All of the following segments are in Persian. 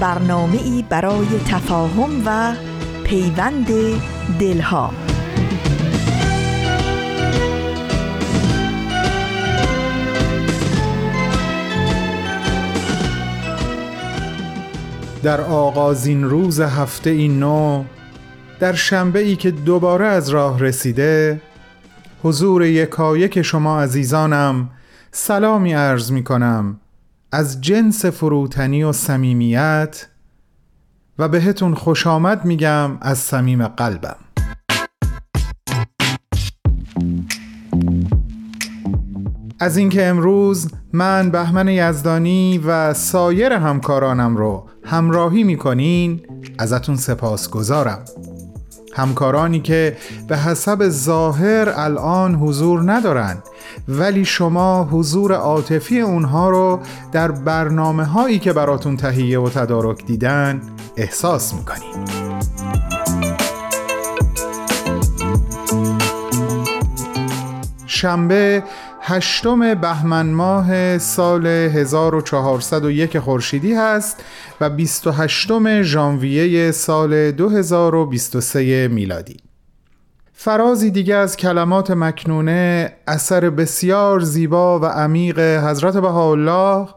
برنامه ای برای تفاهم و پیوند دلها. در آغازین روز هفته این نو در شنبه ای که دوباره از راه رسیده حضور یکایک شما عزیزانم سلامی عرض می کنم از جنس فروتنی و صمیمیت و بهتون خوش آمد میگم از صمیم قلبم. از اینکه امروز من بهمن یزدانی و سایر همکارانم رو همراهی می‌کنین ازتون سپاس گذارم همکارانی که به حسب ظاهر الان حضور ندارن ولی شما حضور عاطفی اونها رو در برنامه هایی که براتون تهیه و تدارک دیدن احساس می‌کنید. شنبه هشتم بهمن ماه سال 1401 خورشیدی هست و 28 ژانویه سال 2023 میلادی. فرازی دیگه از کلمات مکنونه اثر بسیار زیبا و عمیق حضرت بهاءالله.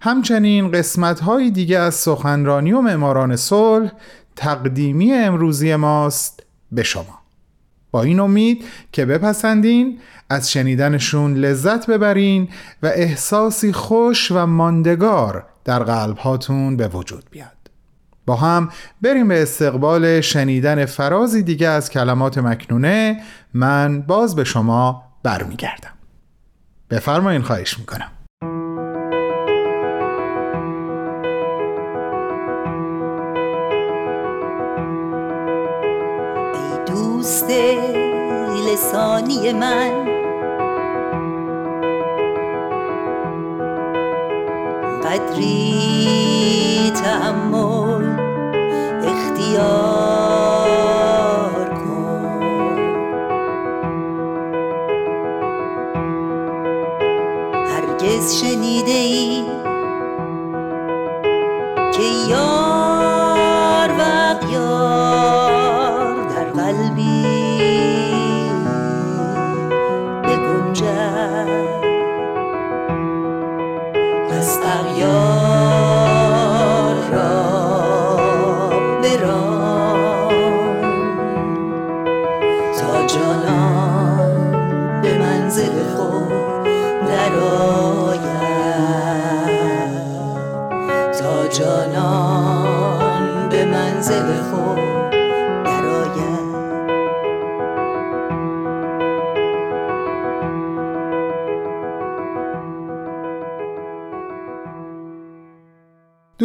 همچنین قسمت‌های دیگه از سخنرانی و معماران صلح تقدیمی امروزی ماست به شما. با این امید که بپسندین از شنیدنشون لذت ببرین و احساسی خوش و ماندگار در قلب هاتون به وجود بیاد. با هم بریم به استقبال شنیدن فرازی دیگه از کلمات مکنونه. من باز به شما برمیگردم. بفرمایین خواهش می‌کنم. ای دوست لسانی من قدری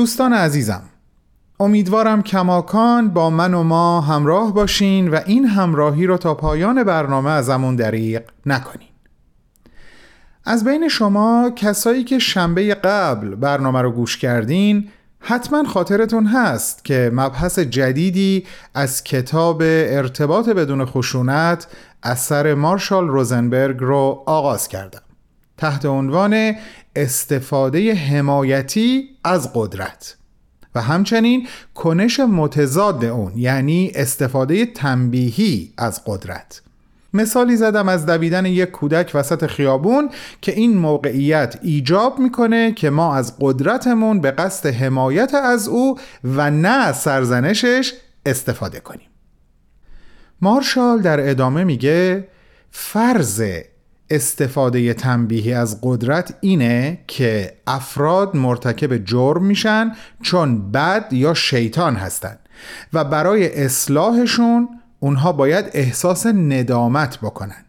دوستان عزیزم امیدوارم کماکان با من و ما همراه باشین و این همراهی رو تا پایان برنامه ازمون دریق نکنین. از بین شما کسایی که شنبه قبل برنامه رو گوش کردین حتما خاطرتون هست که مبحث جدیدی از کتاب ارتباط بدون خشونت اثر مارشال روزنبرگ رو آغاز کردم. تحت عنوان استفاده حمایتی از قدرت. و همچنین کنش متضاد اون یعنی استفاده تنبیهی از قدرت. مثالی زدم از دویدن یک کودک وسط خیابون که این موقعیت ایجاب می‌کنه که ما از قدرتمون به قصد حمایت از او و نه از سرزنشش استفاده کنیم. مارشال در ادامه میگه فرض استفاده تنبیهی از قدرت اینه که افراد مرتکب جرم میشن چون بد یا شیطان هستند و برای اصلاحشون اونها باید احساس ندامت بکنن.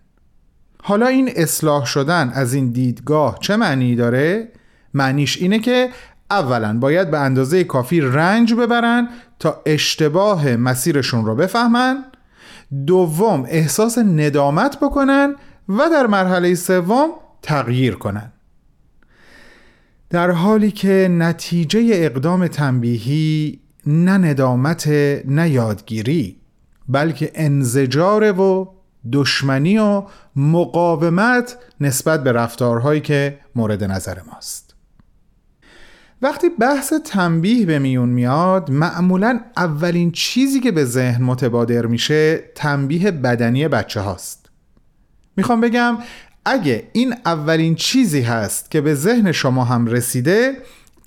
حالا این اصلاح شدن از این دیدگاه چه معنی داره؟ معنیش اینه که اولا باید به اندازه کافی رنج ببرن تا اشتباه مسیرشون رو بفهمن. دوم احساس ندامت بکنن و در مرحله سوم تغییر کنن در حالی که نتیجه اقدام تنبیهی نه ندامت نه یادگیری بلکه انزجار و دشمنی و مقاومت نسبت به رفتارهایی که مورد نظر ماست. وقتی بحث تنبیه به میون میاد معمولا اولین چیزی که به ذهن متبادر میشه تنبیه بدنی بچه هاست می‌خوام بگم اگه این اولین چیزی هست که به ذهن شما هم رسیده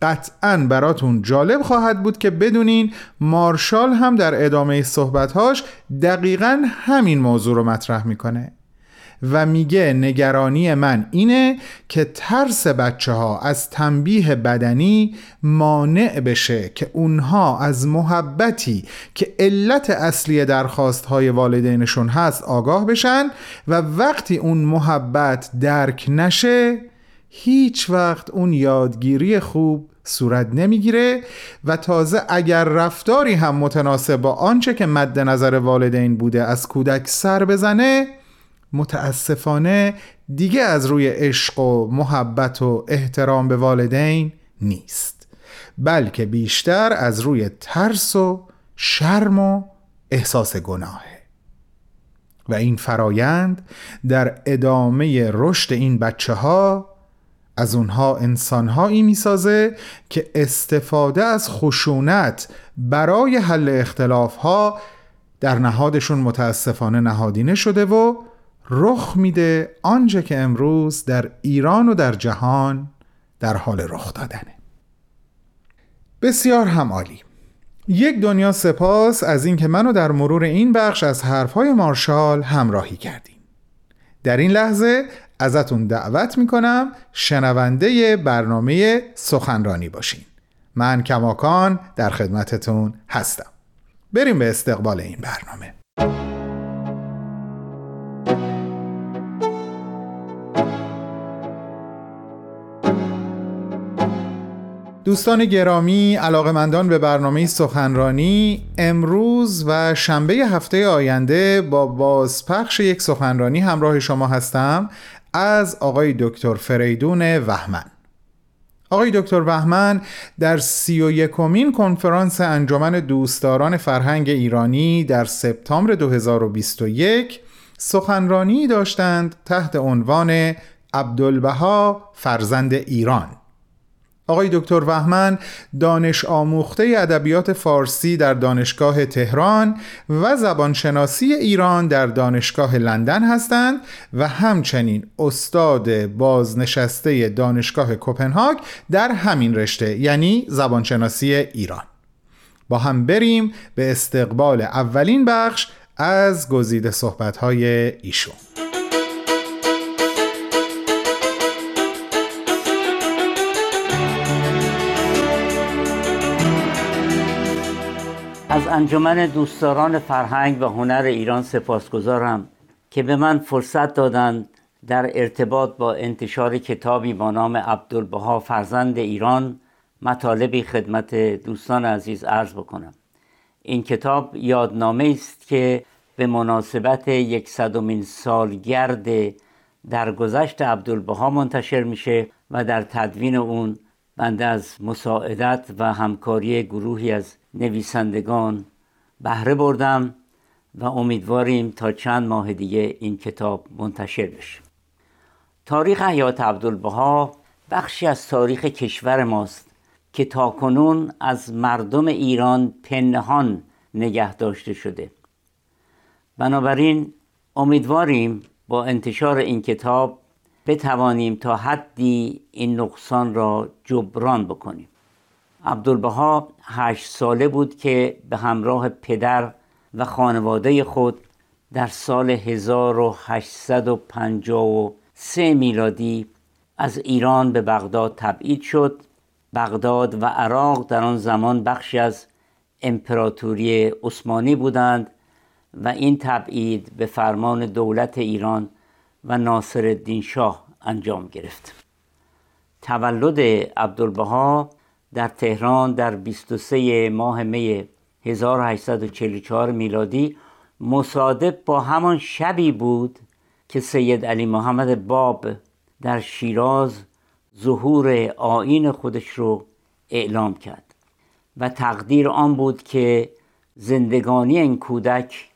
قطعا براتون جالب خواهد بود که بدونین مارشال هم در ادامه صحبتهاش دقیقا همین موضوع رو مطرح می‌کنه. و میگه نگرانی من اینه که ترس بچه ها از تنبیه بدنی مانع بشه که اونها از محبتی که علت اصلی درخواست های والدینشون هست آگاه بشن و وقتی اون محبت درک نشه هیچ وقت اون یادگیری خوب صورت نمی‌گیره و تازه اگر رفتاری هم متناسب با آنچه که مد نظر والدین بوده از کودک سر بزنه متاسفانه دیگه از روی عشق و محبت و احترام به والدین نیست بلکه بیشتر از روی ترس و شرم و احساس گناهه و این فرایند در ادامه رشد این بچه ها از اونها انسانهایی می‌سازه که استفاده از خشونت برای حل اختلاف ها در نهادشون متاسفانه نهادینه شده و رخ میده آنچه که امروز در ایران و در جهان در حال رخ دادنه. بسیار هم عالی. یک دنیا سپاس از اینکه منو در مرور این بخش از حرفهای مارشال همراهی کردیم. در این لحظه ازتون دعوت می‌کنم شنونده برنامه سخنرانی باشین. من کماکان در خدمتتون هستم. بریم به استقبال این برنامه. دوستان گرامی علاقمندان به برنامه سخنرانی امروز و شنبه هفته آینده با بازپخش یک سخنرانی همراه شما هستم از آقای دکتر فریدون وحمن آقای دکتر وحمن در سی و یکمین کنفرانس انجمن دوستداران فرهنگ ایرانی در سپتامبر 2021 سخنرانی داشتند تحت عنوان عبدالبها فرزند ایران. آقای دکتر وحمن دانش آموخته ادبیات فارسی در دانشگاه تهران و زبانشناسی ایران در دانشگاه لندن هستند و همچنین استاد بازنشسته دانشگاه کوپنهاگ در همین رشته یعنی زبانشناسی ایران. با هم بریم به استقبال اولین بخش از گزیده صحبت‌های ایشون. از انجمن دوستداران فرهنگ و هنر ایران سپاسگزارم که به من فرصت دادند در ارتباط با انتشار کتابی با نام عبدالبها فرزند ایران مطالبی خدمت دوستان عزیز عرض بکنم. این کتاب یادنامه است که به مناسبت یکصدمین سالگرد درگذشت عبدالبها منتشر میشه و در تدوین اون بنده از مساعدت و همکاری گروهی از نویسندگان بهره بردم و امیدواریم تا چند ماه دیگه این کتاب منتشر بشه. تاریخ حیات عبدالبها بخشی از تاریخ کشور ماست که تاکنون از مردم ایران پنهان نگه داشته شده. بنابراین امیدواریم با انتشار این کتاب بتوانیم تا حدی این نقصان را جبران بکنیم. عبدالبها هشت ساله بود که به همراه پدر و خانواده خود در سال 1853 میلادی از ایران به بغداد تبعید شد. بغداد و عراق در آن زمان بخشی از امپراتوری عثمانی بودند و این تبعید به فرمان دولت ایران و ناصر الدین شاه انجام گرفت. تولد عبدالبها در تهران در 23 ماه می 1844 میلادی مصادف با همان شبی بود که سید علی محمد باب در شیراز ظهور آین خودش رو اعلام کرد و تقدیر آن بود که زندگانی این کودک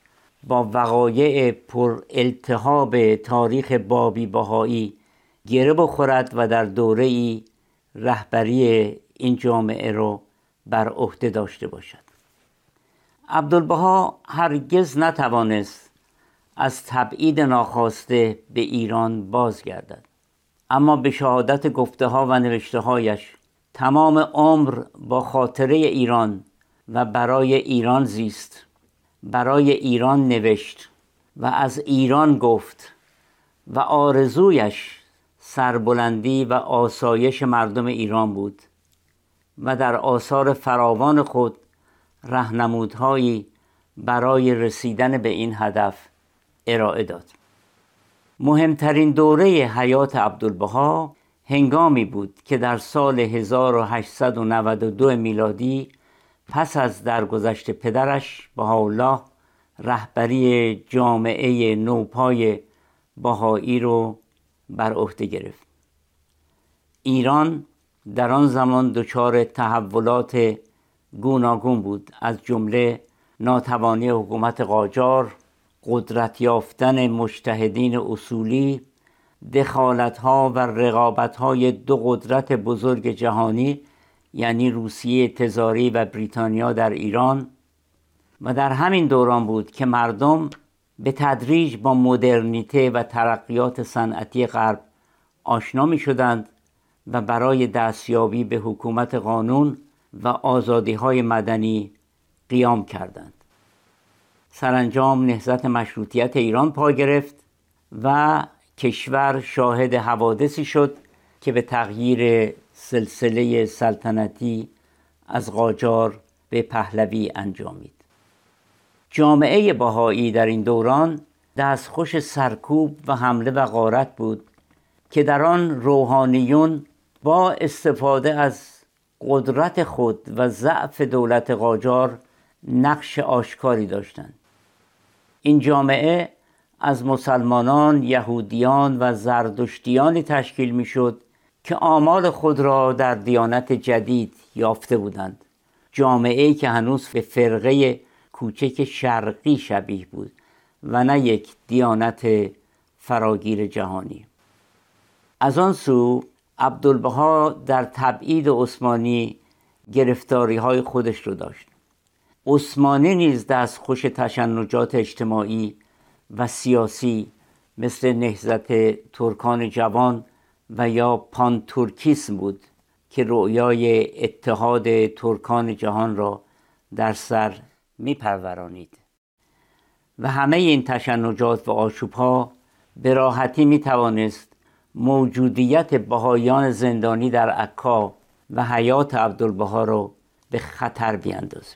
با وقایع پر التهاب تاریخ بابی بهایی گره بخورد و در دوره ای رهبری این جامعه رو بر عهده داشته باشد. عبدالبها هرگز نتوانست از تبعید ناخواسته به ایران بازگردد. اما به شهادت گفته ها و نوشته هایش تمام عمر با خاطره ایران و برای ایران زیست. برای ایران نوشت و از ایران گفت و آرزویش سربلندی و آسایش مردم ایران بود و در آثار فراوان خود رهنمودهایی برای رسیدن به این هدف ارائه داد. مهمترین دوره حیات عبدالبها هنگامی بود که در سال 1892 میلادی پس از درگذشت پدرش بهاءالله رهبری جامعه نوپای بهایی رو بر عهده گرفت. ایران در آن زمان دچار تحولات گوناگون بود. از جمله ناتوانی حکومت قاجار قدرت یافتن مجتهدین اصولی دخالت و رقابت های دو قدرت بزرگ جهانی یعنی روسیه تزاری و بریتانیا در ایران و در همین دوران بود که مردم به تدریج با مدرنیته و ترقیات صنعتی غرب آشنا می شدند و برای دستیابی به حکومت قانون و آزادی های مدنی قیام کردند. سرانجام نهضت مشروطیت ایران پا گرفت و کشور شاهد حوادثی شد که به تغییر سلسله سلطنتی از قاجار به پهلوی انجامید. جامعه باهایی در این دوران دستخوش سرکوب و حمله و غارت بود که در آن روحانیون با استفاده از قدرت خود و ضعف دولت قاجار نقش آشکاری داشتند. این جامعه از مسلمانان، یهودیان و زردشتیانی تشکیل می‌شد که آمال خود را در دیانت جدید یافته بودند. جامعه که هنوز به فرقه کوچک شرقی شبیه بود و نه یک دیانت فراگیر جهانی. از آن سو عبدالبها در تبعید عثمانی گرفتاری های خودش رو داشت. عثمانی نیز دستخوش تشنجات اجتماعی و سیاسی مثل نهزت ترکان جوان و یا پانتورکیسم بود که رویای اتحاد ترکان جهان را در سر میپرورانید. و همه این تشنجات و آشوبها به راحتی می توانست موجودیت بهایان زندانی در عکا و حیات عبدالبها را به خطر بیاندازه.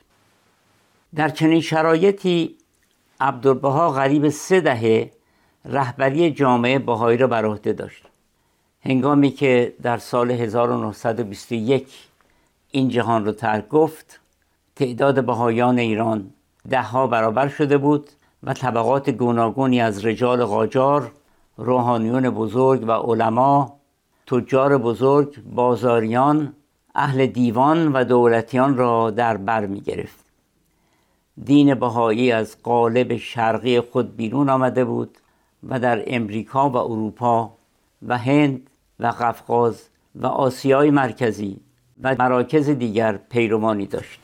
در چنین شرایطی عبدالبها غریب سه دهه رهبری جامعه بهایی را بر عهده داشت. هنگامی که در سال 1921 این جهان را ترک گفت تعداد بهایان ایران دهها برابر شده بود و طبقات گوناگونی از رجال قاجار روحانیون بزرگ و علما تجار بزرگ بازاریان اهل دیوان و دولتیان را در بر می گرفت دین بهایی از قالب شرقی خود بیرون آمده بود و در امریکا و اروپا و هند و قفقاز و آسیای مرکزی و مراکز دیگر پیروانی داشت.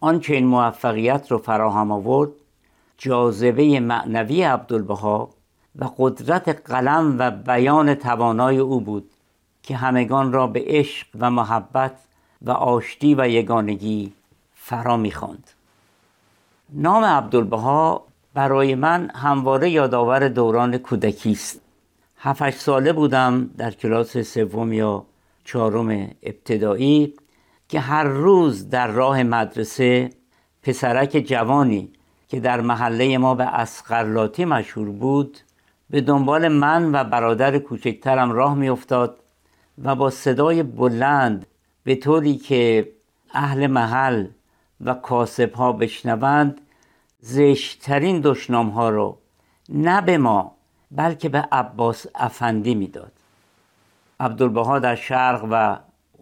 آنچه این موفقیت را فراهم آورد جاذبه معنوی عبدالبها و قدرت قلم و بیان توانای او بود که همگان را به عشق و محبت و آشتی و یگانگی فرا می‌خواند. نام عبدالبها برای من همواره یادآور دوران کودکی است. هفت ساله بودم در کلاس سوم یا چهارم ابتدایی که هر روز در راه مدرسه پسرک جوانی که در محله ما به اسقرلاتی مشهور بود به دنبال من و برادر کوچکترم راه میافتاد و با صدای بلند به طوری که اهل محل و کاسب ها بشنوند زشترین دشنام ها رو نه به ما بلکه به عباس افندی می‌داد. عبدالبها در شرق و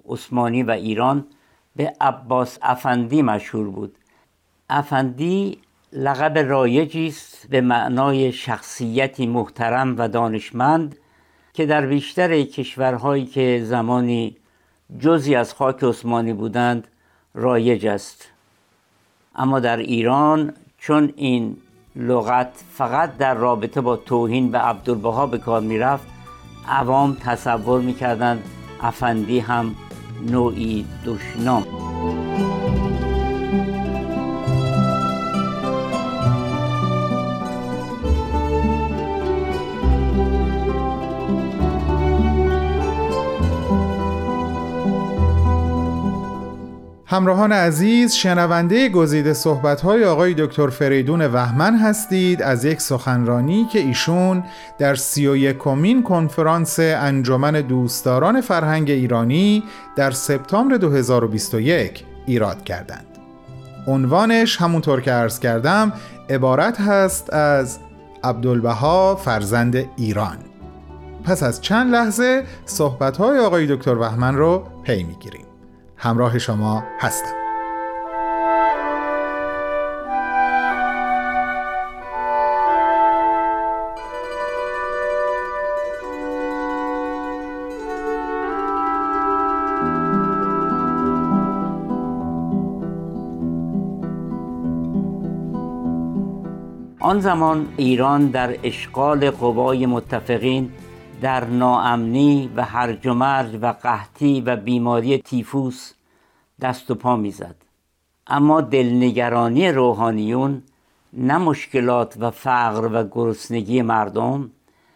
عثمانی و ایران به عباس افندی مشهور بود. افندی لقب رایجی است به معنای شخصیتی محترم و دانشمند که در بیشتر کشورهایی که زمانی جزی از خاک عثمانی بودند رایج است. اما در ایران چون این لغت فقط در رابطه با توهین به عبدالبها به کار می‌رفت عوام تصور می‌کردند افندی هم نوعی دشنام. همراهان عزیز شنونده گزیده صحبت‌های آقای دکتر فریدون وحمن هستید از یک سخنرانی که ایشون در سی و یکمین کنفرانس انجمن دوستداران فرهنگ ایرانی در سپتامبر 2021 ایراد کردند. عنوانش همونطور که عرض کردم عبارت هست از عبدالبها فرزند ایران. پس از چند لحظه صحبت‌های آقای دکتر وحمن رو پی می‌گیریم. همراه شما هستم. آن زمان ایران در اشغال قوای متفقین در ناامنی و هرج و مرج و قحطی و بیماری تیفوس دست و پا می‌زد. اما دلنگرانی روحانیون نه مشکلات و فقر و گرسنگی مردم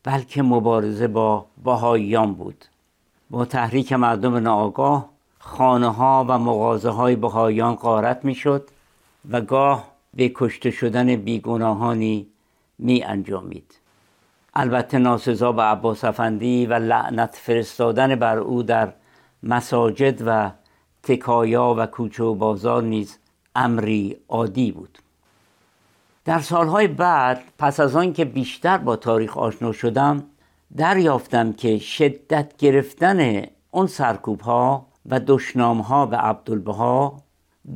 بلکه مبارزه با بهاییان بود. با تحریک مردم ناآگاه خانه ها و مغازه های بهاییان قارت می‌شد و گاه به کشته شدن بیگناهانی می انجامید البته ناسزا به عباس افندی و لعنت فرستادن بر او در مساجد و تکایا و کوچه و بازار نیز امری عادی بود. در سالهای بعد پس از آن که بیشتر با تاریخ آشنا شدم دریافتم که شدت گرفتن اون سرکوب ها و دشنام ها به عبدالبها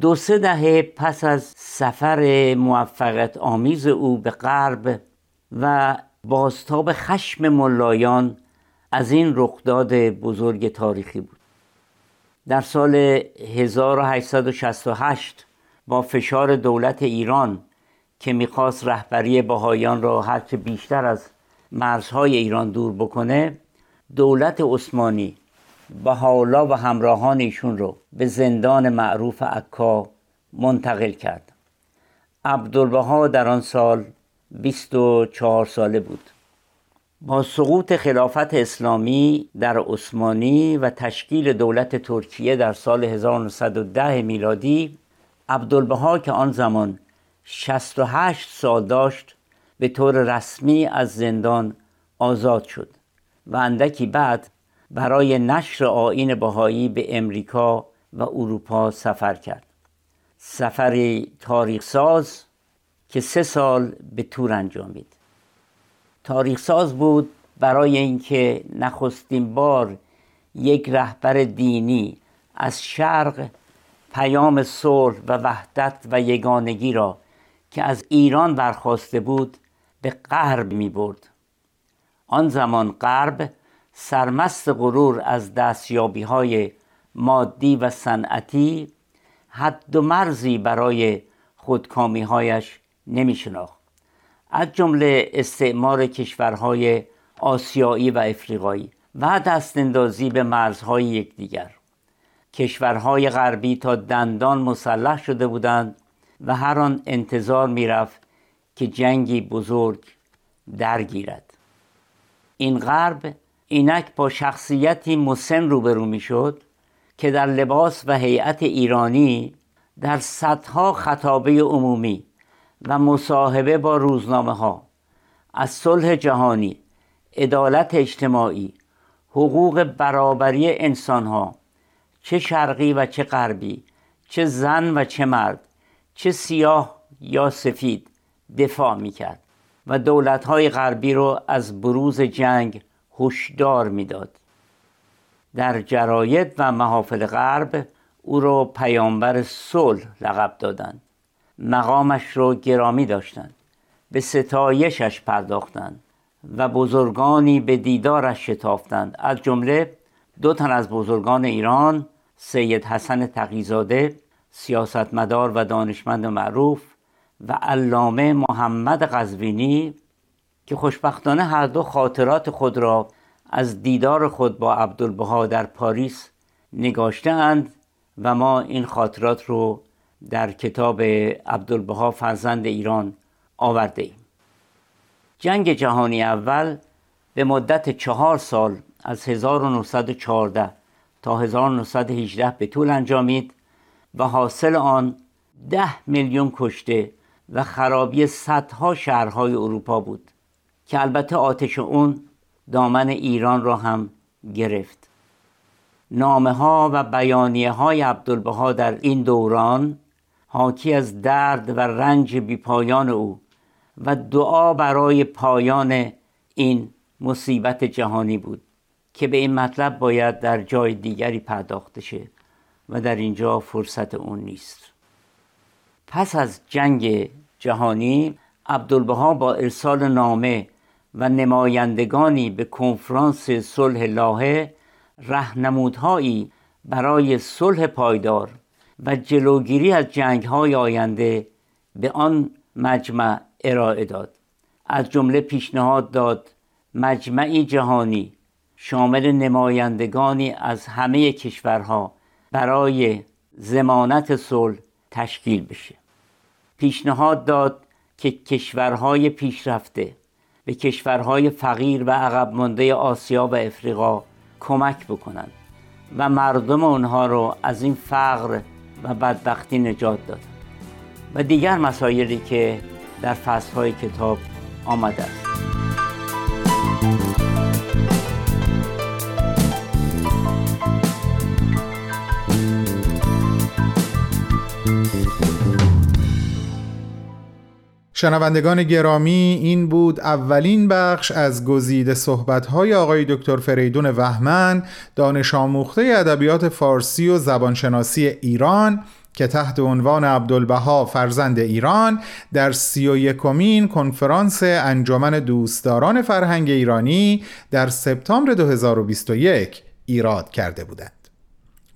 دو سه دهه پس از سفر موفقیت آمیز او به غرب و بازتاب خشم ملایان از این رخداد بزرگ تاریخی بود. در سال 1868 با فشار دولت ایران که می‌خواست رهبری بهایان را هرچه بیشتر از مرزهای ایران دور بکنه دولت عثمانی حالا و همراهان ایشون رو به زندان معروف عکا منتقل کرد. عبدالبها در آن سال 24 ساله بود. با سقوط خلافت اسلامی در عثمانی و تشکیل دولت ترکیه در سال 1910 میلادی عبدالبها که آن زمان 68 سال داشت به طور رسمی از زندان آزاد شد و اندکی بعد برای نشر آین بهایی به امریکا و اروپا سفر کرد. سفری تاریخ ساز که سه سال به تور انجامید. تاریخ ساز بود برای اینکه نخستین بار یک رهبر دینی از شرق پیام صلح و وحدت و یگانگی را که از ایران برخواسته بود به غرب می برد آن زمان غرب سرمست غرور از دستیابی های مادی و صنعتی حد و مرزی برای خودکامی هایش نمی شناخت از جمله استعمار کشورهای آسیایی و افریقایی و دستاندازی به مرزهای یکدیگر. کشورهای غربی تا دندان مسلح شده بودند و هر آن انتظار می‌رفت که جنگی بزرگ درگیرد. این غرب اینک با شخصیتی مسن روبرو می‌شد که در لباس و هیئت ایرانی در صدها خطابه عمومی و مصاحبه با روزنامه ها از صلح جهانی عدالت اجتماعی حقوق برابری انسان ها چه شرقی و چه غربی چه زن و چه مرد چه سیاه یا سفید دفاع می‌کرد و دولت های غربی رو از بروز جنگ هشدار می‌داد. در جراید و محافل غرب او را پیامبر صلح لقب دادند. مقامش را گرامی داشتند. به ستایشش پرداختند و بزرگانی به دیدارش شتافتند. از جمله دو تن از بزرگان ایران سید حسن تقیزاده سیاستمدار و دانشمند معروف و علامه محمد قزوینی که خوشبختانه هر دو خاطرات خود را از دیدار خود با عبدالبها در پاریس نگاشتهاند و ما این خاطرات رو در کتاب عبدالبها فرزند ایران آورده ایم. جنگ جهانی اول به مدت چهار سال از 1914 تا 1918 به طول انجامید و حاصل آن ده میلیون کشته و خرابی صدها شهرهای اروپا بود که البته آتش اون دامن ایران را هم گرفت. نامه ها و بیانیه های عبدالبها در این دوران حاکی از درد و رنج بیپایان او و دعا برای پایان این مصیبت جهانی بود که به این مطلب باید در جای دیگری پرداخته شه و در اینجا فرصت اون نیست. پس از جنگ جهانی عبدالبها با ارسال نامه و نمایندگانی به کنفرانس صلح لاهه رهنمودهایی برای صلح پایدار و جلوگیری از جنگهای آینده به آن مجمع ارائه داد. از جمله پیشنهاد داد مجمعی جهانی شامل نمایندگانی از همه کشورها برای زمانت صلح تشکیل بشه. پیشنهاد داد که کشورهای پیشرفته به کشورهای فقیر و عقب مانده آسیا و افریقا کمک بکنند و مردم اونها رو از این فقر و بدبختی نجات داد. و دیگر مسایلی که در فصلهای کتاب آمده است. شنوندگان گرامی این بود اولین بخش از گزیده صحبت‌های آقای دکتر فریدون وهمن دانش آموخته ادبیات فارسی و زبانشناسی ایران که تحت عنوان عبدالبها فرزند ایران در سی و یکمین کنفرانس انجمن دوستداران فرهنگ ایرانی در سپتامبر 2021 ایراد کرده بودند.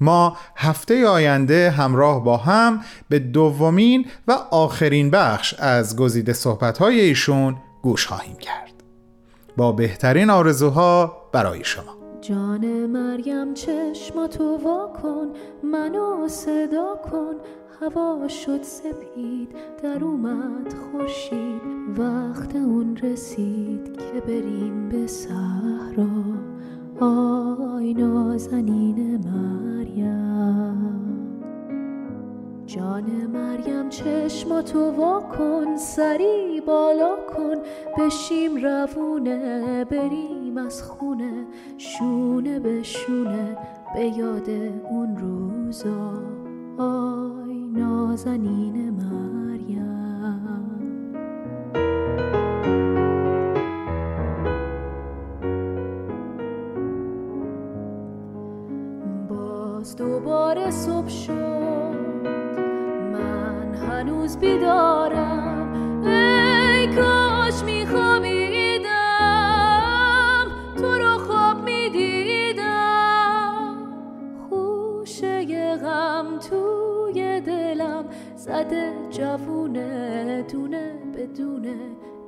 ما هفته آینده همراه با هم به دومین و آخرین بخش از گزیده صحبت‌های ایشون گوش خواهیم کرد. با بهترین آرزوها برای شما. جان مریم چشماتو وا کن منو صدا کن. هوا شد سپید در اومد خورشید. وقت اون رسید که بریم به صحرا. آی نازنین مریم. جان مریم چشماتو وا کن سری بالا کن بشیم روونه بریم از خونه شونه به شونه به یاد اون روزا. آی نازنین مریم.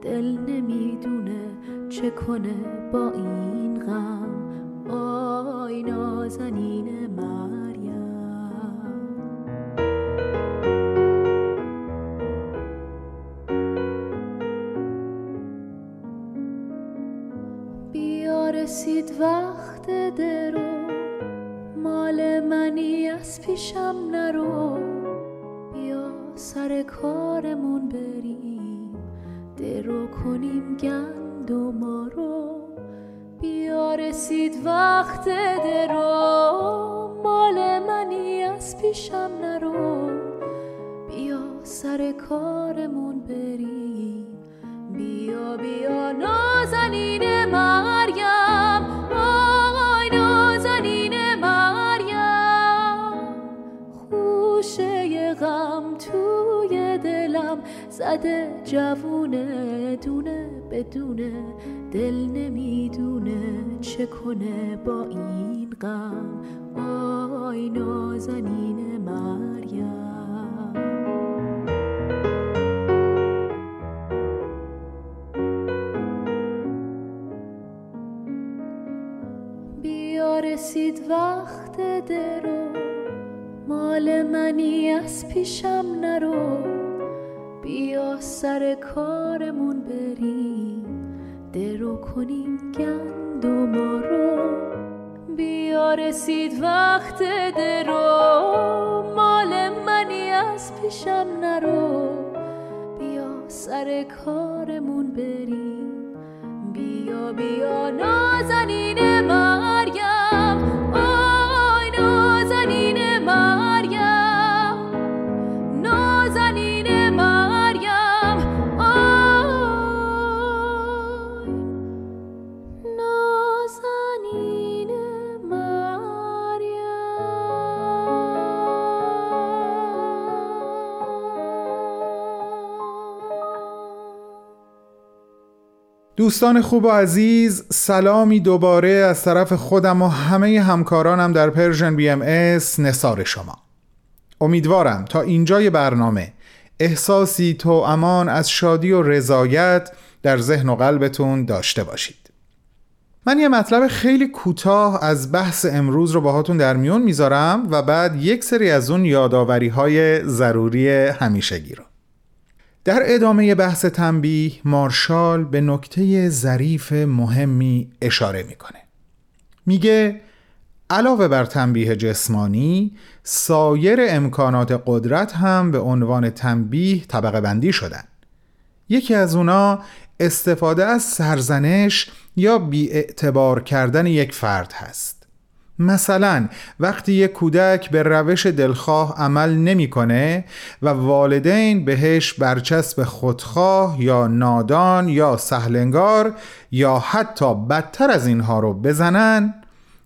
دل نمی‌دونه چه کنه با این رسید وقت درو؟ مال منی از پیشم نرو. بیا سر کارمون بریم. بیا بیا نازنین مریم. آی نازنین مریم. خوشه غم توی دلم زده جوونه دونه بدونه دل نمی‌دونه چه کنه با این غم. آی نازنین مریم. رسید وقت درو. مال منی از پیشم نرو. بیا سر کارمون بریم. درو کنیم گندم رو. بیا رسید وقت درو. مال منی از پیشم نرو. بیا سر کارمون بریم. بیا بیا نازنین مریم دوستان خوب و عزیز سلامی دوباره از طرف خودم و همه همکارانم در Persian BMS نثار شما. امیدوارم تا اینجای برنامه احساسی توأمان از شادی و رضایت در ذهن و قلبتون داشته باشید. من یه مطلب خیلی کوتاه از بحث امروز رو باهاتون در میون می‌ذارم و بعد یک سری از اون یاداوری های ضروری همیشگی رو. در ادامه بحث تنبیه مارشال به نکته ظریف مهمی اشاره می‌کنه. میگه علاوه بر تنبیه جسمانی سایر امکانات قدرت هم به عنوان تنبیه طبقه بندی شدن. یکی از اونا استفاده از سرزنش یا بیاعتبار کردن یک فرد هست. مثلا وقتی یک کودک به روش دلخواه عمل نمی‌کنه و والدین بهش برچسب خودخواه یا نادان یا سهلنگار یا حتی بدتر از اینها رو بزنن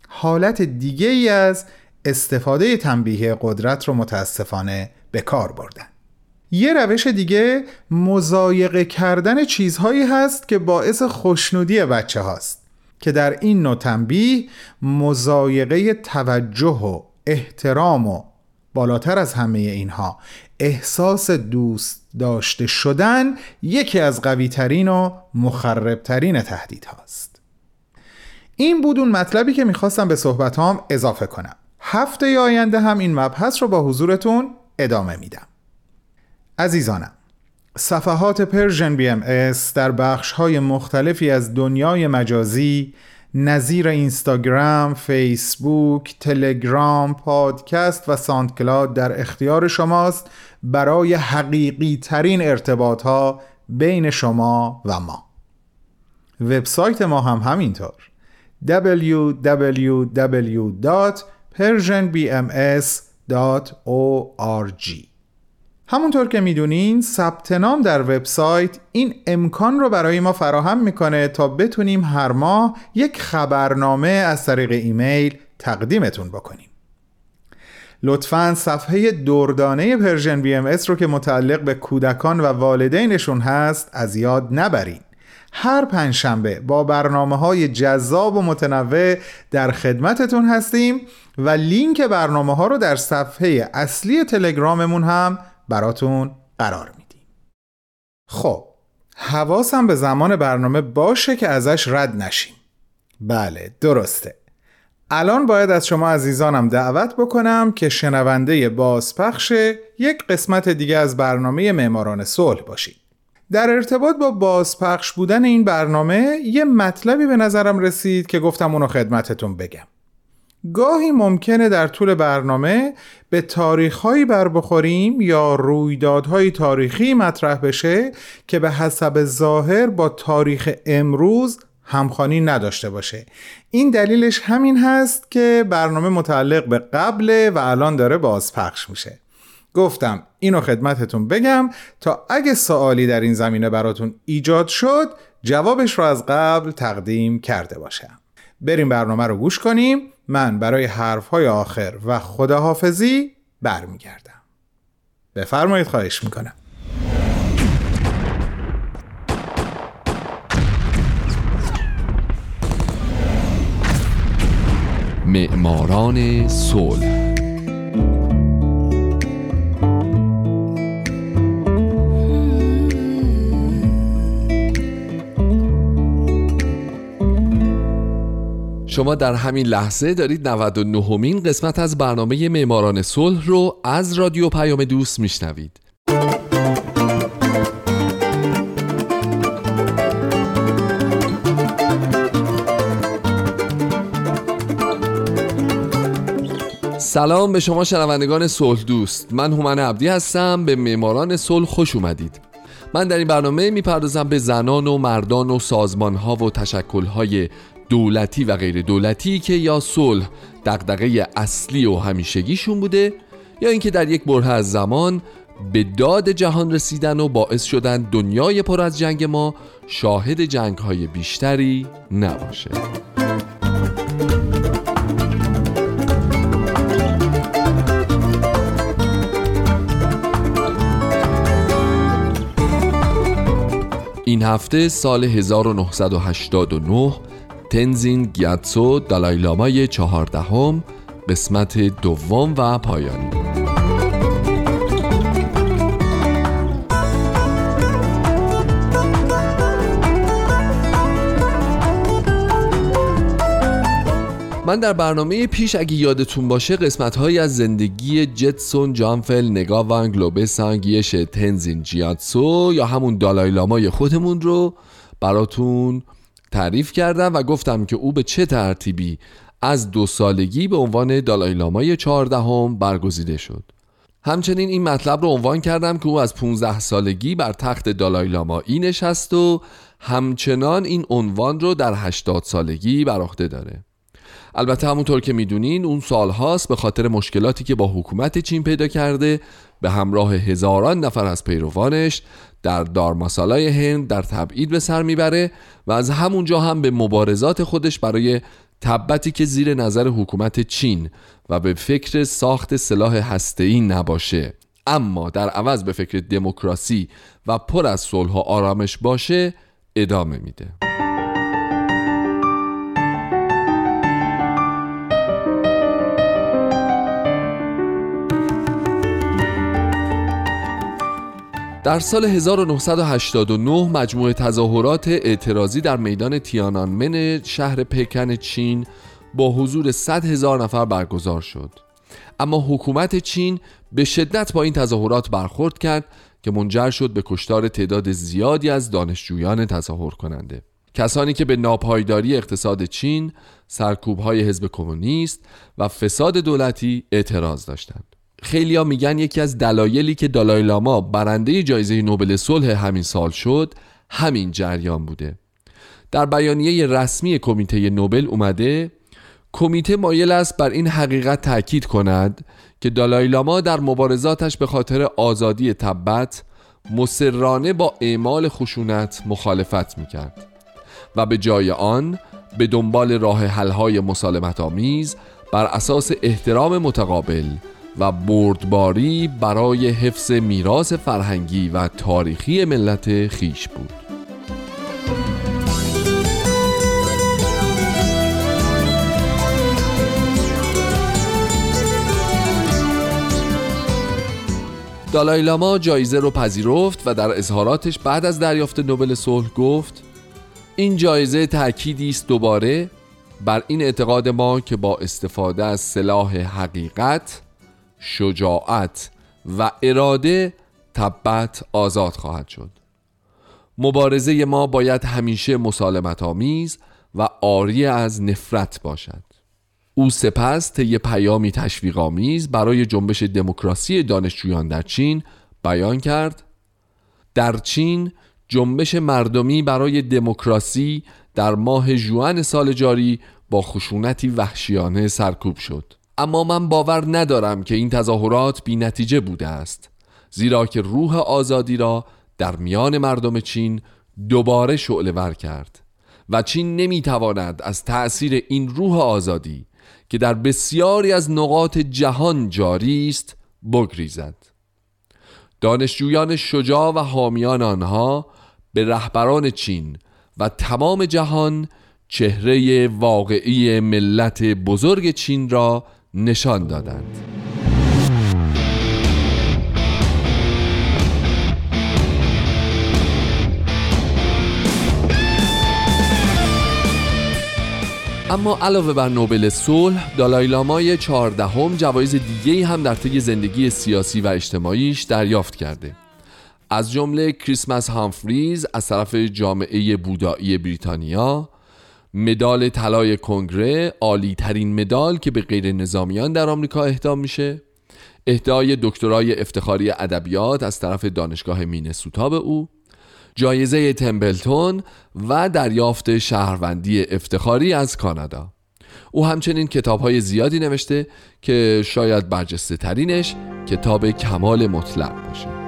حالت دیگه ای از استفاده تنبیه قدرت رو متاسفانه به کار بردن. یه روش دیگه مزایقه کردن چیزهایی هست که باعث خوشنودی بچه هاست که در این نوع تنبیه مزایقه توجه و احترام و بالاتر از همه اینها احساس دوست داشته شدن یکی از قوی ترین و مخربترین تهدید هاست. این بود اون مطلبی که می‌خواستم به صحبتام اضافه کنم. هفته آینده هم این مبحث رو با حضورتون ادامه میدم. عزیزانم صفحات Persian BMS در بخش های مختلفی از دنیای مجازی نظیر اینستاگرام، فیسبوک، تلگرام، پادکست و ساندکلاد در اختیار شماست برای حقیقی ترین ارتباط ها بین شما و ما. وبسایت ما هم همینطور www.persianbms.org همونطور که می‌دونین ثبت نام در وبسایت این امکان رو برای ما فراهم می‌کنه تا بتونیم هر ماه یک خبرنامه از طریق ایمیل تقدیمتون بکنیم. لطفا صفحه دردانه Persian BMS رو که متعلق به کودکان و والدینشون هست از یاد نبرین. هر پنجشنبه با برنامه های جذاب و متنوع در خدمتتون هستیم و لینک برنامه ها رو در صفحه اصلی تلگراممون هم براتون قرار میدیم. خب حواسم به زمان برنامه باشه که ازش رد نشیم. بله درسته. الان باید از شما عزیزانم دعوت بکنم که شنونده بازپخش یک قسمت دیگه از برنامه معماران صلح باشید. در ارتباط با بازپخش بودن این برنامه یه مطلبی به نظرم رسید که گفتم اونو خدمتتون بگم. گاهی ممکنه در طول برنامه به تاریخهایی بر بخوریم یا رویدادهای تاریخی مطرح بشه که به حسب ظاهر با تاریخ امروز همخوانی نداشته باشه. این دلیلش همین هست که برنامه متعلق به قبله و الان داره بازپخش میشه. گفتم اینو خدمتتون بگم تا اگه سوالی در این زمینه براتون ایجاد شد جوابش رو از قبل تقدیم کرده باشم. بریم برنامه رو گوش کنیم. من برای حرفهای آخر و خداحافظی برمیگردم. بفرمایید خواهش می‌کنم. معماران صلح شما در همین لحظه دارید 99 مین قسمت از برنامه معماران صلح رو از رادیو پیام دوست میشنوید. سلام به شما شنوندگان صلح دوست. من هومن عبدی هستم. به معماران صلح خوش اومدید. من در این برنامه می‌پردازم به زنان و مردان و سازمان ها و تشکل های دولتی و غیر دولتی که یا صلح دغدغه اصلی و همیشگیشون بوده یا اینکه در یک بره از زمان به داد جهان رسیدن و باعث شدن دنیای پر از جنگ ما شاهد جنگ های بیشتری نباشه. این هفته سال 1989 تنزین گیاتسو دالایلامای چهاردهم قسمت دوم و پایانی من در برنامه پیش اگه یادتون باشه قسمت های از زندگی جتسون جانفل نگاوان گلوبسان گیش تنزین جیاتسو یا همون دالایلامای خودمون رو براتون تعریف کردم و گفتم که او به چه ترتیبی از دو سالگی به عنوان دالایلامای چهاردهم برگزیده شد. همچنین این مطلب رو عنوان کردم که او از 15 سالگی بر تخت دالایلامایی نشست و همچنان این عنوان رو در 80 سالگی بر عهده داره. البته همونطور که می‌دونین اون سالهاست به خاطر مشکلاتی که با حکومت چین پیدا کرده به همراه هزاران نفر از پیروانش در دارماسالای هند در تبعید به سر می‌بره و از همونجا هم به مبارزات خودش برای تبتی که زیر نظر حکومت چین و به فکر ساخت سلاح هسته‌ای نباشه. اما در عوض به فکر دموکراسی و پر از صلح و آرامش باشه ادامه میده. در سال 1989 مجموعه تظاهرات اعتراضی در میدان تیانانمن شهر پکن چین با حضور 100 هزار نفر برگزار شد اما حکومت چین به شدت با این تظاهرات برخورد کرد که منجر شد به کشتار تعداد زیادی از دانشجویان تظاهر کننده کسانی که به ناپایداری اقتصاد چین، سرکوبهای حزب کمونیست و فساد دولتی اعتراض داشتند. خیلیا میگن یکی از دلایلی که دالای لاما برنده جایزه نوبل صلح همین سال شد همین جریان بوده. در بیانیه رسمی کمیته نوبل اومده کمیته مایل است بر این حقیقت تاکید کند که دالای لاما در مبارزاتش به خاطر آزادی تبت مسررانه با اعمال خشونت مخالفت می‌کرد و به جای آن به دنبال راه حلهای مسالمت آمیز بر اساس احترام متقابل و بردباری برای حفظ میراث فرهنگی و تاریخی ملت خیش بود. دالای لاما جایزه رو پذیرفت و در اظهاراتش بعد از دریافت نوبل صلح گفت این جایزه تأکیدی است دوباره بر این اعتقاد ما که با استفاده از سلاح حقیقت شجاعت و اراده تبت آزاد خواهد شد. مبارزه ما باید همیشه مسالمت آمیز و آری از نفرت باشد. او سپس طی پیامی تشویق آمیز برای جنبش دموکراسی دانشجویان در چین بیان کرد. در چین جنبش مردمی برای دموکراسی در ماه جوان سال جاری با خشونتی وحشیانه سرکوب شد. اما من باور ندارم که این تظاهرات بی نتیجه بوده است زیرا که روح آزادی را در میان مردم چین دوباره شعله ور کرد و چین نمی‌تواند از تأثیر این روح آزادی که در بسیاری از نقاط جهان جاری است بگریزد. دانشجویان شجاع و حامیان آنها به رهبران چین و تمام جهان چهره واقعی ملت بزرگ چین را نشان دادند. اما علاوه بر نوبل صلح دالای لامای چهاردهم جوایز دیگه هم در طی زندگی سیاسی و اجتماعیش دریافت کرده. از جمله کریسمس هامفریز از طرف جامعه بودایی بریتانیا مدال طلای کنگره عالی ترین مدال که به غیر نظامیان در آمریکا اهدا میشه. اهدای دکترای افتخاری ادبیات از طرف دانشگاه مینسوتا به او. جایزه تمبلتون و دریافت شهروندی افتخاری از کانادا. او همچنین کتاب های زیادی نوشته که شاید برجسته ترینش کتاب کمال مطلق باشه.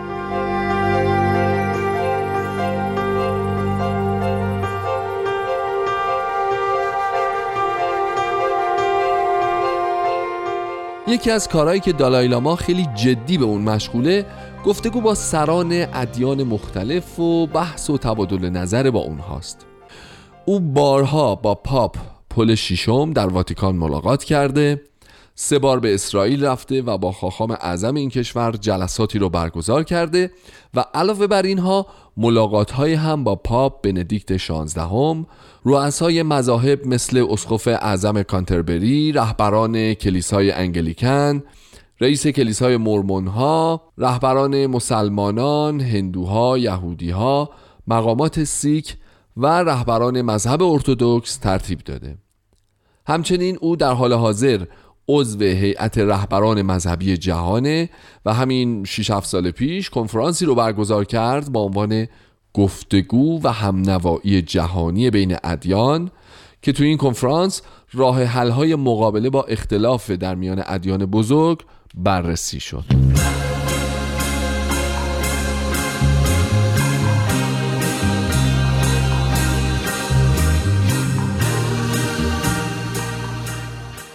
یکی از کارهایی که دالای لاما خیلی جدی به اون مشغوله گفتگو با سران ادیان مختلف و بحث و تبادل نظر با اونهاست. او بارها با پاپ پل شیشم در واتیکان ملاقات کرده سه بار به اسرائیل رفته و با خاخام اعظم این کشور جلساتی رو برگزار کرده و علاوه بر اینها ملاقات های هم با پاپ بندیکت 16 هم رؤسای مذاهب مثل اسقف اعظم کانتربری رهبران کلیسای انگلیکن رئیس کلیسای مرمون ها رهبران مسلمانان هندوها یهودیها مقامات سیک و رهبران مذهب ارتودکس ترتیب داده. همچنین او در حال حاضر عضو هیئت رهبران مذهبی جهانه و همین 6 7 سال پیش کنفرانسی رو برگزار کرد با عنوان گفتگو و همنوایی جهانی بین ادیان که تو این کنفرانس راه حل‌های مقابله با اختلاف در میان ادیان بزرگ بررسی شد.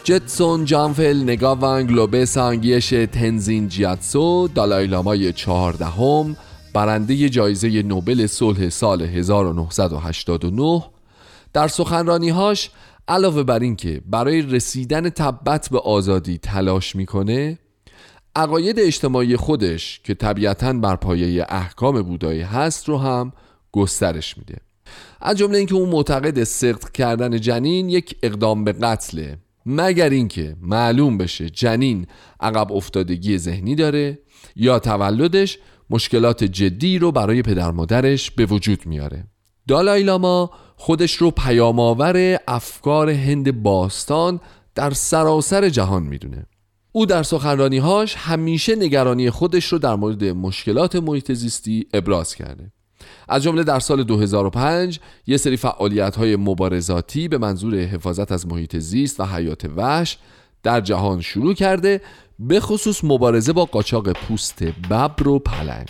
جتسون جانفل نگاوان گلوبه سانگیش تنزین جیاتسو دالای چهاردهم برنده جایزه نوبل صلح سال 1989 در سخنرانیهاش علاوه بر اینکه برای رسیدن تبت به آزادی تلاش می‌کنه عقاید اجتماعی خودش که طبیعتا بر پایه احکام بودایی هست رو هم گسترش میده. از جمله اینکه اون معتقد سقط کردن جنین یک اقدام به قتله. مگر اینکه معلوم بشه جنین عقب افتادگی ذهنی داره یا تولدش مشکلات جدی رو برای پدر مادرش به وجود میاره. دالای لاما خودش رو پیامآور افکار هند باستان در سراسر جهان می‌دونه. او در سخنرانیهاش همیشه نگرانی خودش رو در مورد مشکلات محیط زیستی ابراز کرده. از جمله در سال 2005 یه سری فعالیت های مبارزاتی به منظور حفاظت از محیط زیست و حیات وحش در جهان شروع کرده به خصوص مبارزه با قاچاق پوست ببر و پلنگ.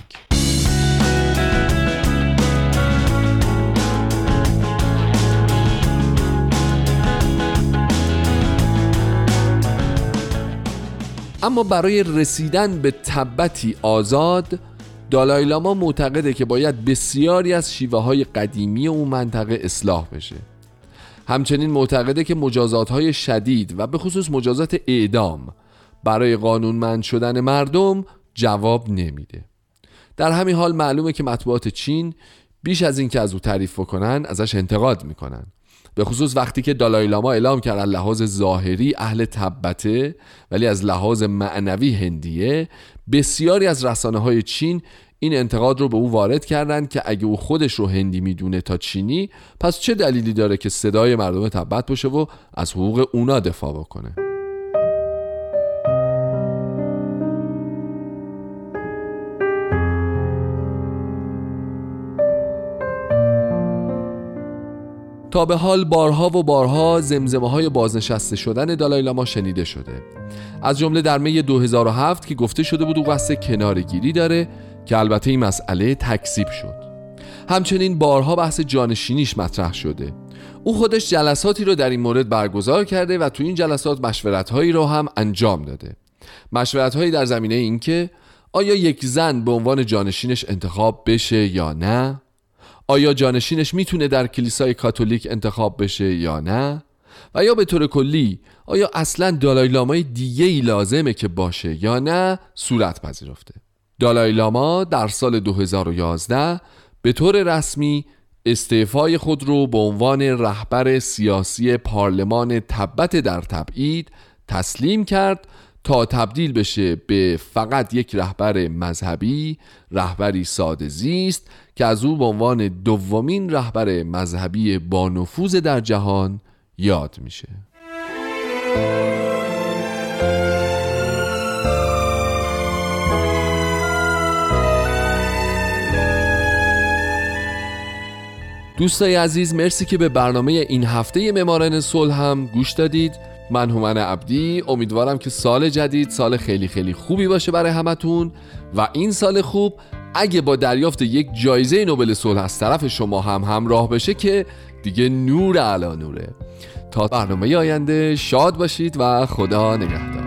اما برای رسیدن به تبتی آزاد دالای لاما معتقده که باید بسیاری از شیوه های قدیمی اون منطقه اصلاح بشه. همچنین معتقده که مجازات های شدید و به خصوص مجازات اعدام برای قانونمند شدن مردم جواب نمیده. در همین حال معلومه که مطبوعات چین بیش از اینکه از او تعریف بکنن ازش انتقاد می‌کنن. به خصوص وقتی که دالای لاما اعلام کرد لحاظ ظاهری اهل تبته ولی از لحاظ معنوی هندیه بسیاری از رسانه های چین این انتقاد رو به او وارد کردند که اگه او خودش رو هندی می‌دونه تا چینی پس چه دلیلی داره که صدای مردم تبت باشه و از حقوق اونا دفاع بکنه؟ تا به حال بارها و بارها زمزمه های بازنشسته شدن دالای لاما شنیده شده. از جمله در می 2007 که گفته شده بود او قصد کنارگیری داره که البته این مسئله تکذیب شد. همچنین بارها بحث جانشینیش مطرح شده. او خودش جلساتی رو در این مورد برگزار کرده و تو این جلسات مشورت هایی رو هم انجام داده. مشورت هایی در زمینه اینکه آیا یک زن به عنوان جانشینش انتخاب بشه یا نه؟ آیا جانشینش می‌تونه در کلیسای کاتولیک انتخاب بشه یا نه؟ و یا به طور کلی آیا اصلا دالای لامای دیگه ای لازمه که باشه یا نه؟ صورت پذیرفته. دالای لاما در سال 2011 به طور رسمی استعفای خود رو به عنوان رهبر سیاسی پارلمان تبت در تبعید تسلیم کرد تا تبدیل بشه به فقط یک رهبر مذهبی رهبری ساده زیست که از او به عنوان دومین رهبر مذهبی با نفوذ در جهان یاد میشه. دوستای عزیز مرسی که به برنامه این هفته ممارن صلح هم گوش دادید. من هومن عبدی امیدوارم که سال جدید سال خیلی خیلی خوبی باشه برای همتون. و این سال خوب اگه با دریافت یک جایزه نوبل صلح از طرف شما هم همراه بشه که دیگه نور علا نوره. تا برنامه آینده شاد باشید و خدا نگهدار.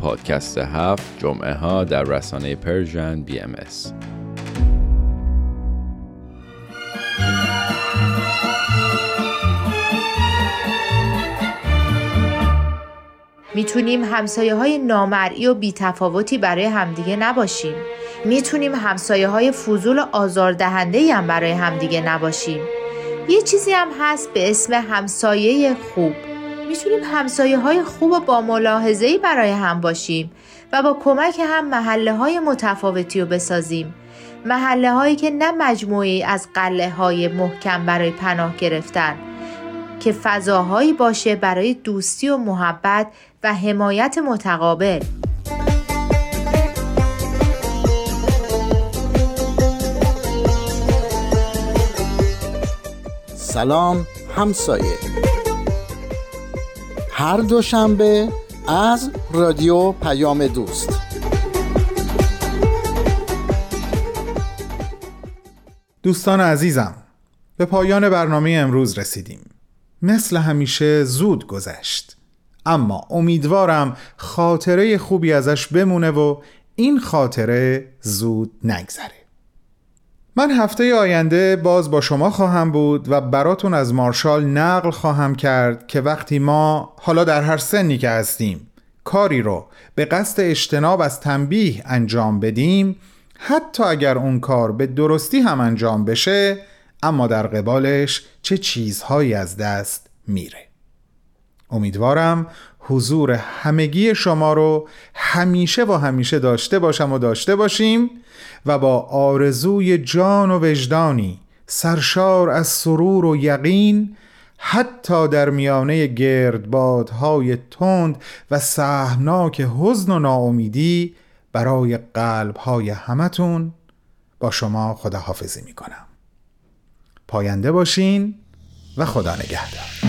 پادکست هفت جمعه ها در رسانه Persian BMS. می‌تونیم همسایه های نامرئی و بیتفاوتی برای همدیگه نباشیم. می‌تونیم همسایه های فضول و آزاردهنده هم برای همدیگه نباشیم. یه چیزی هم هست به اسم همسایه خوب. می‌تونیم همسایه های خوب و با ملاحظه‌ای برای هم باشیم و با کمک هم محله های متفاوتی رو بسازیم. محله هایی که نه مجموعی از قله های محکم برای پناه گرفتن که فضاهایی باشه برای دوستی و محبت و حمایت متقابل. سلام همسایه. هر دوشنبه از رادیو پیام دوست. دوستان عزیزم به پایان برنامه امروز رسیدیم. مثل همیشه زود گذشت. اما امیدوارم خاطره خوبی ازش بمونه و این خاطره زود نگذره. من هفته آینده باز با شما خواهم بود و براتون از مارشال نقل خواهم کرد که وقتی ما حالا در هر سنی که هستیم کاری رو به قصد اجتناب از تنبیه انجام بدیم حتی اگر اون کار به درستی هم انجام بشه اما در قبالش چه چیزهایی از دست میره. امیدوارم حضور همگی شما رو همیشه و همیشه داشته باشم و داشته باشیم و با آرزوی جان و وجدانی سرشار از سرور و یقین حتی در میانه گردبادهای تند و سهمناک حزن و ناامیدی برای قلبهای همتون با شما خداحافظی می‌کنم. پاینده باشین و خدا نگهدار.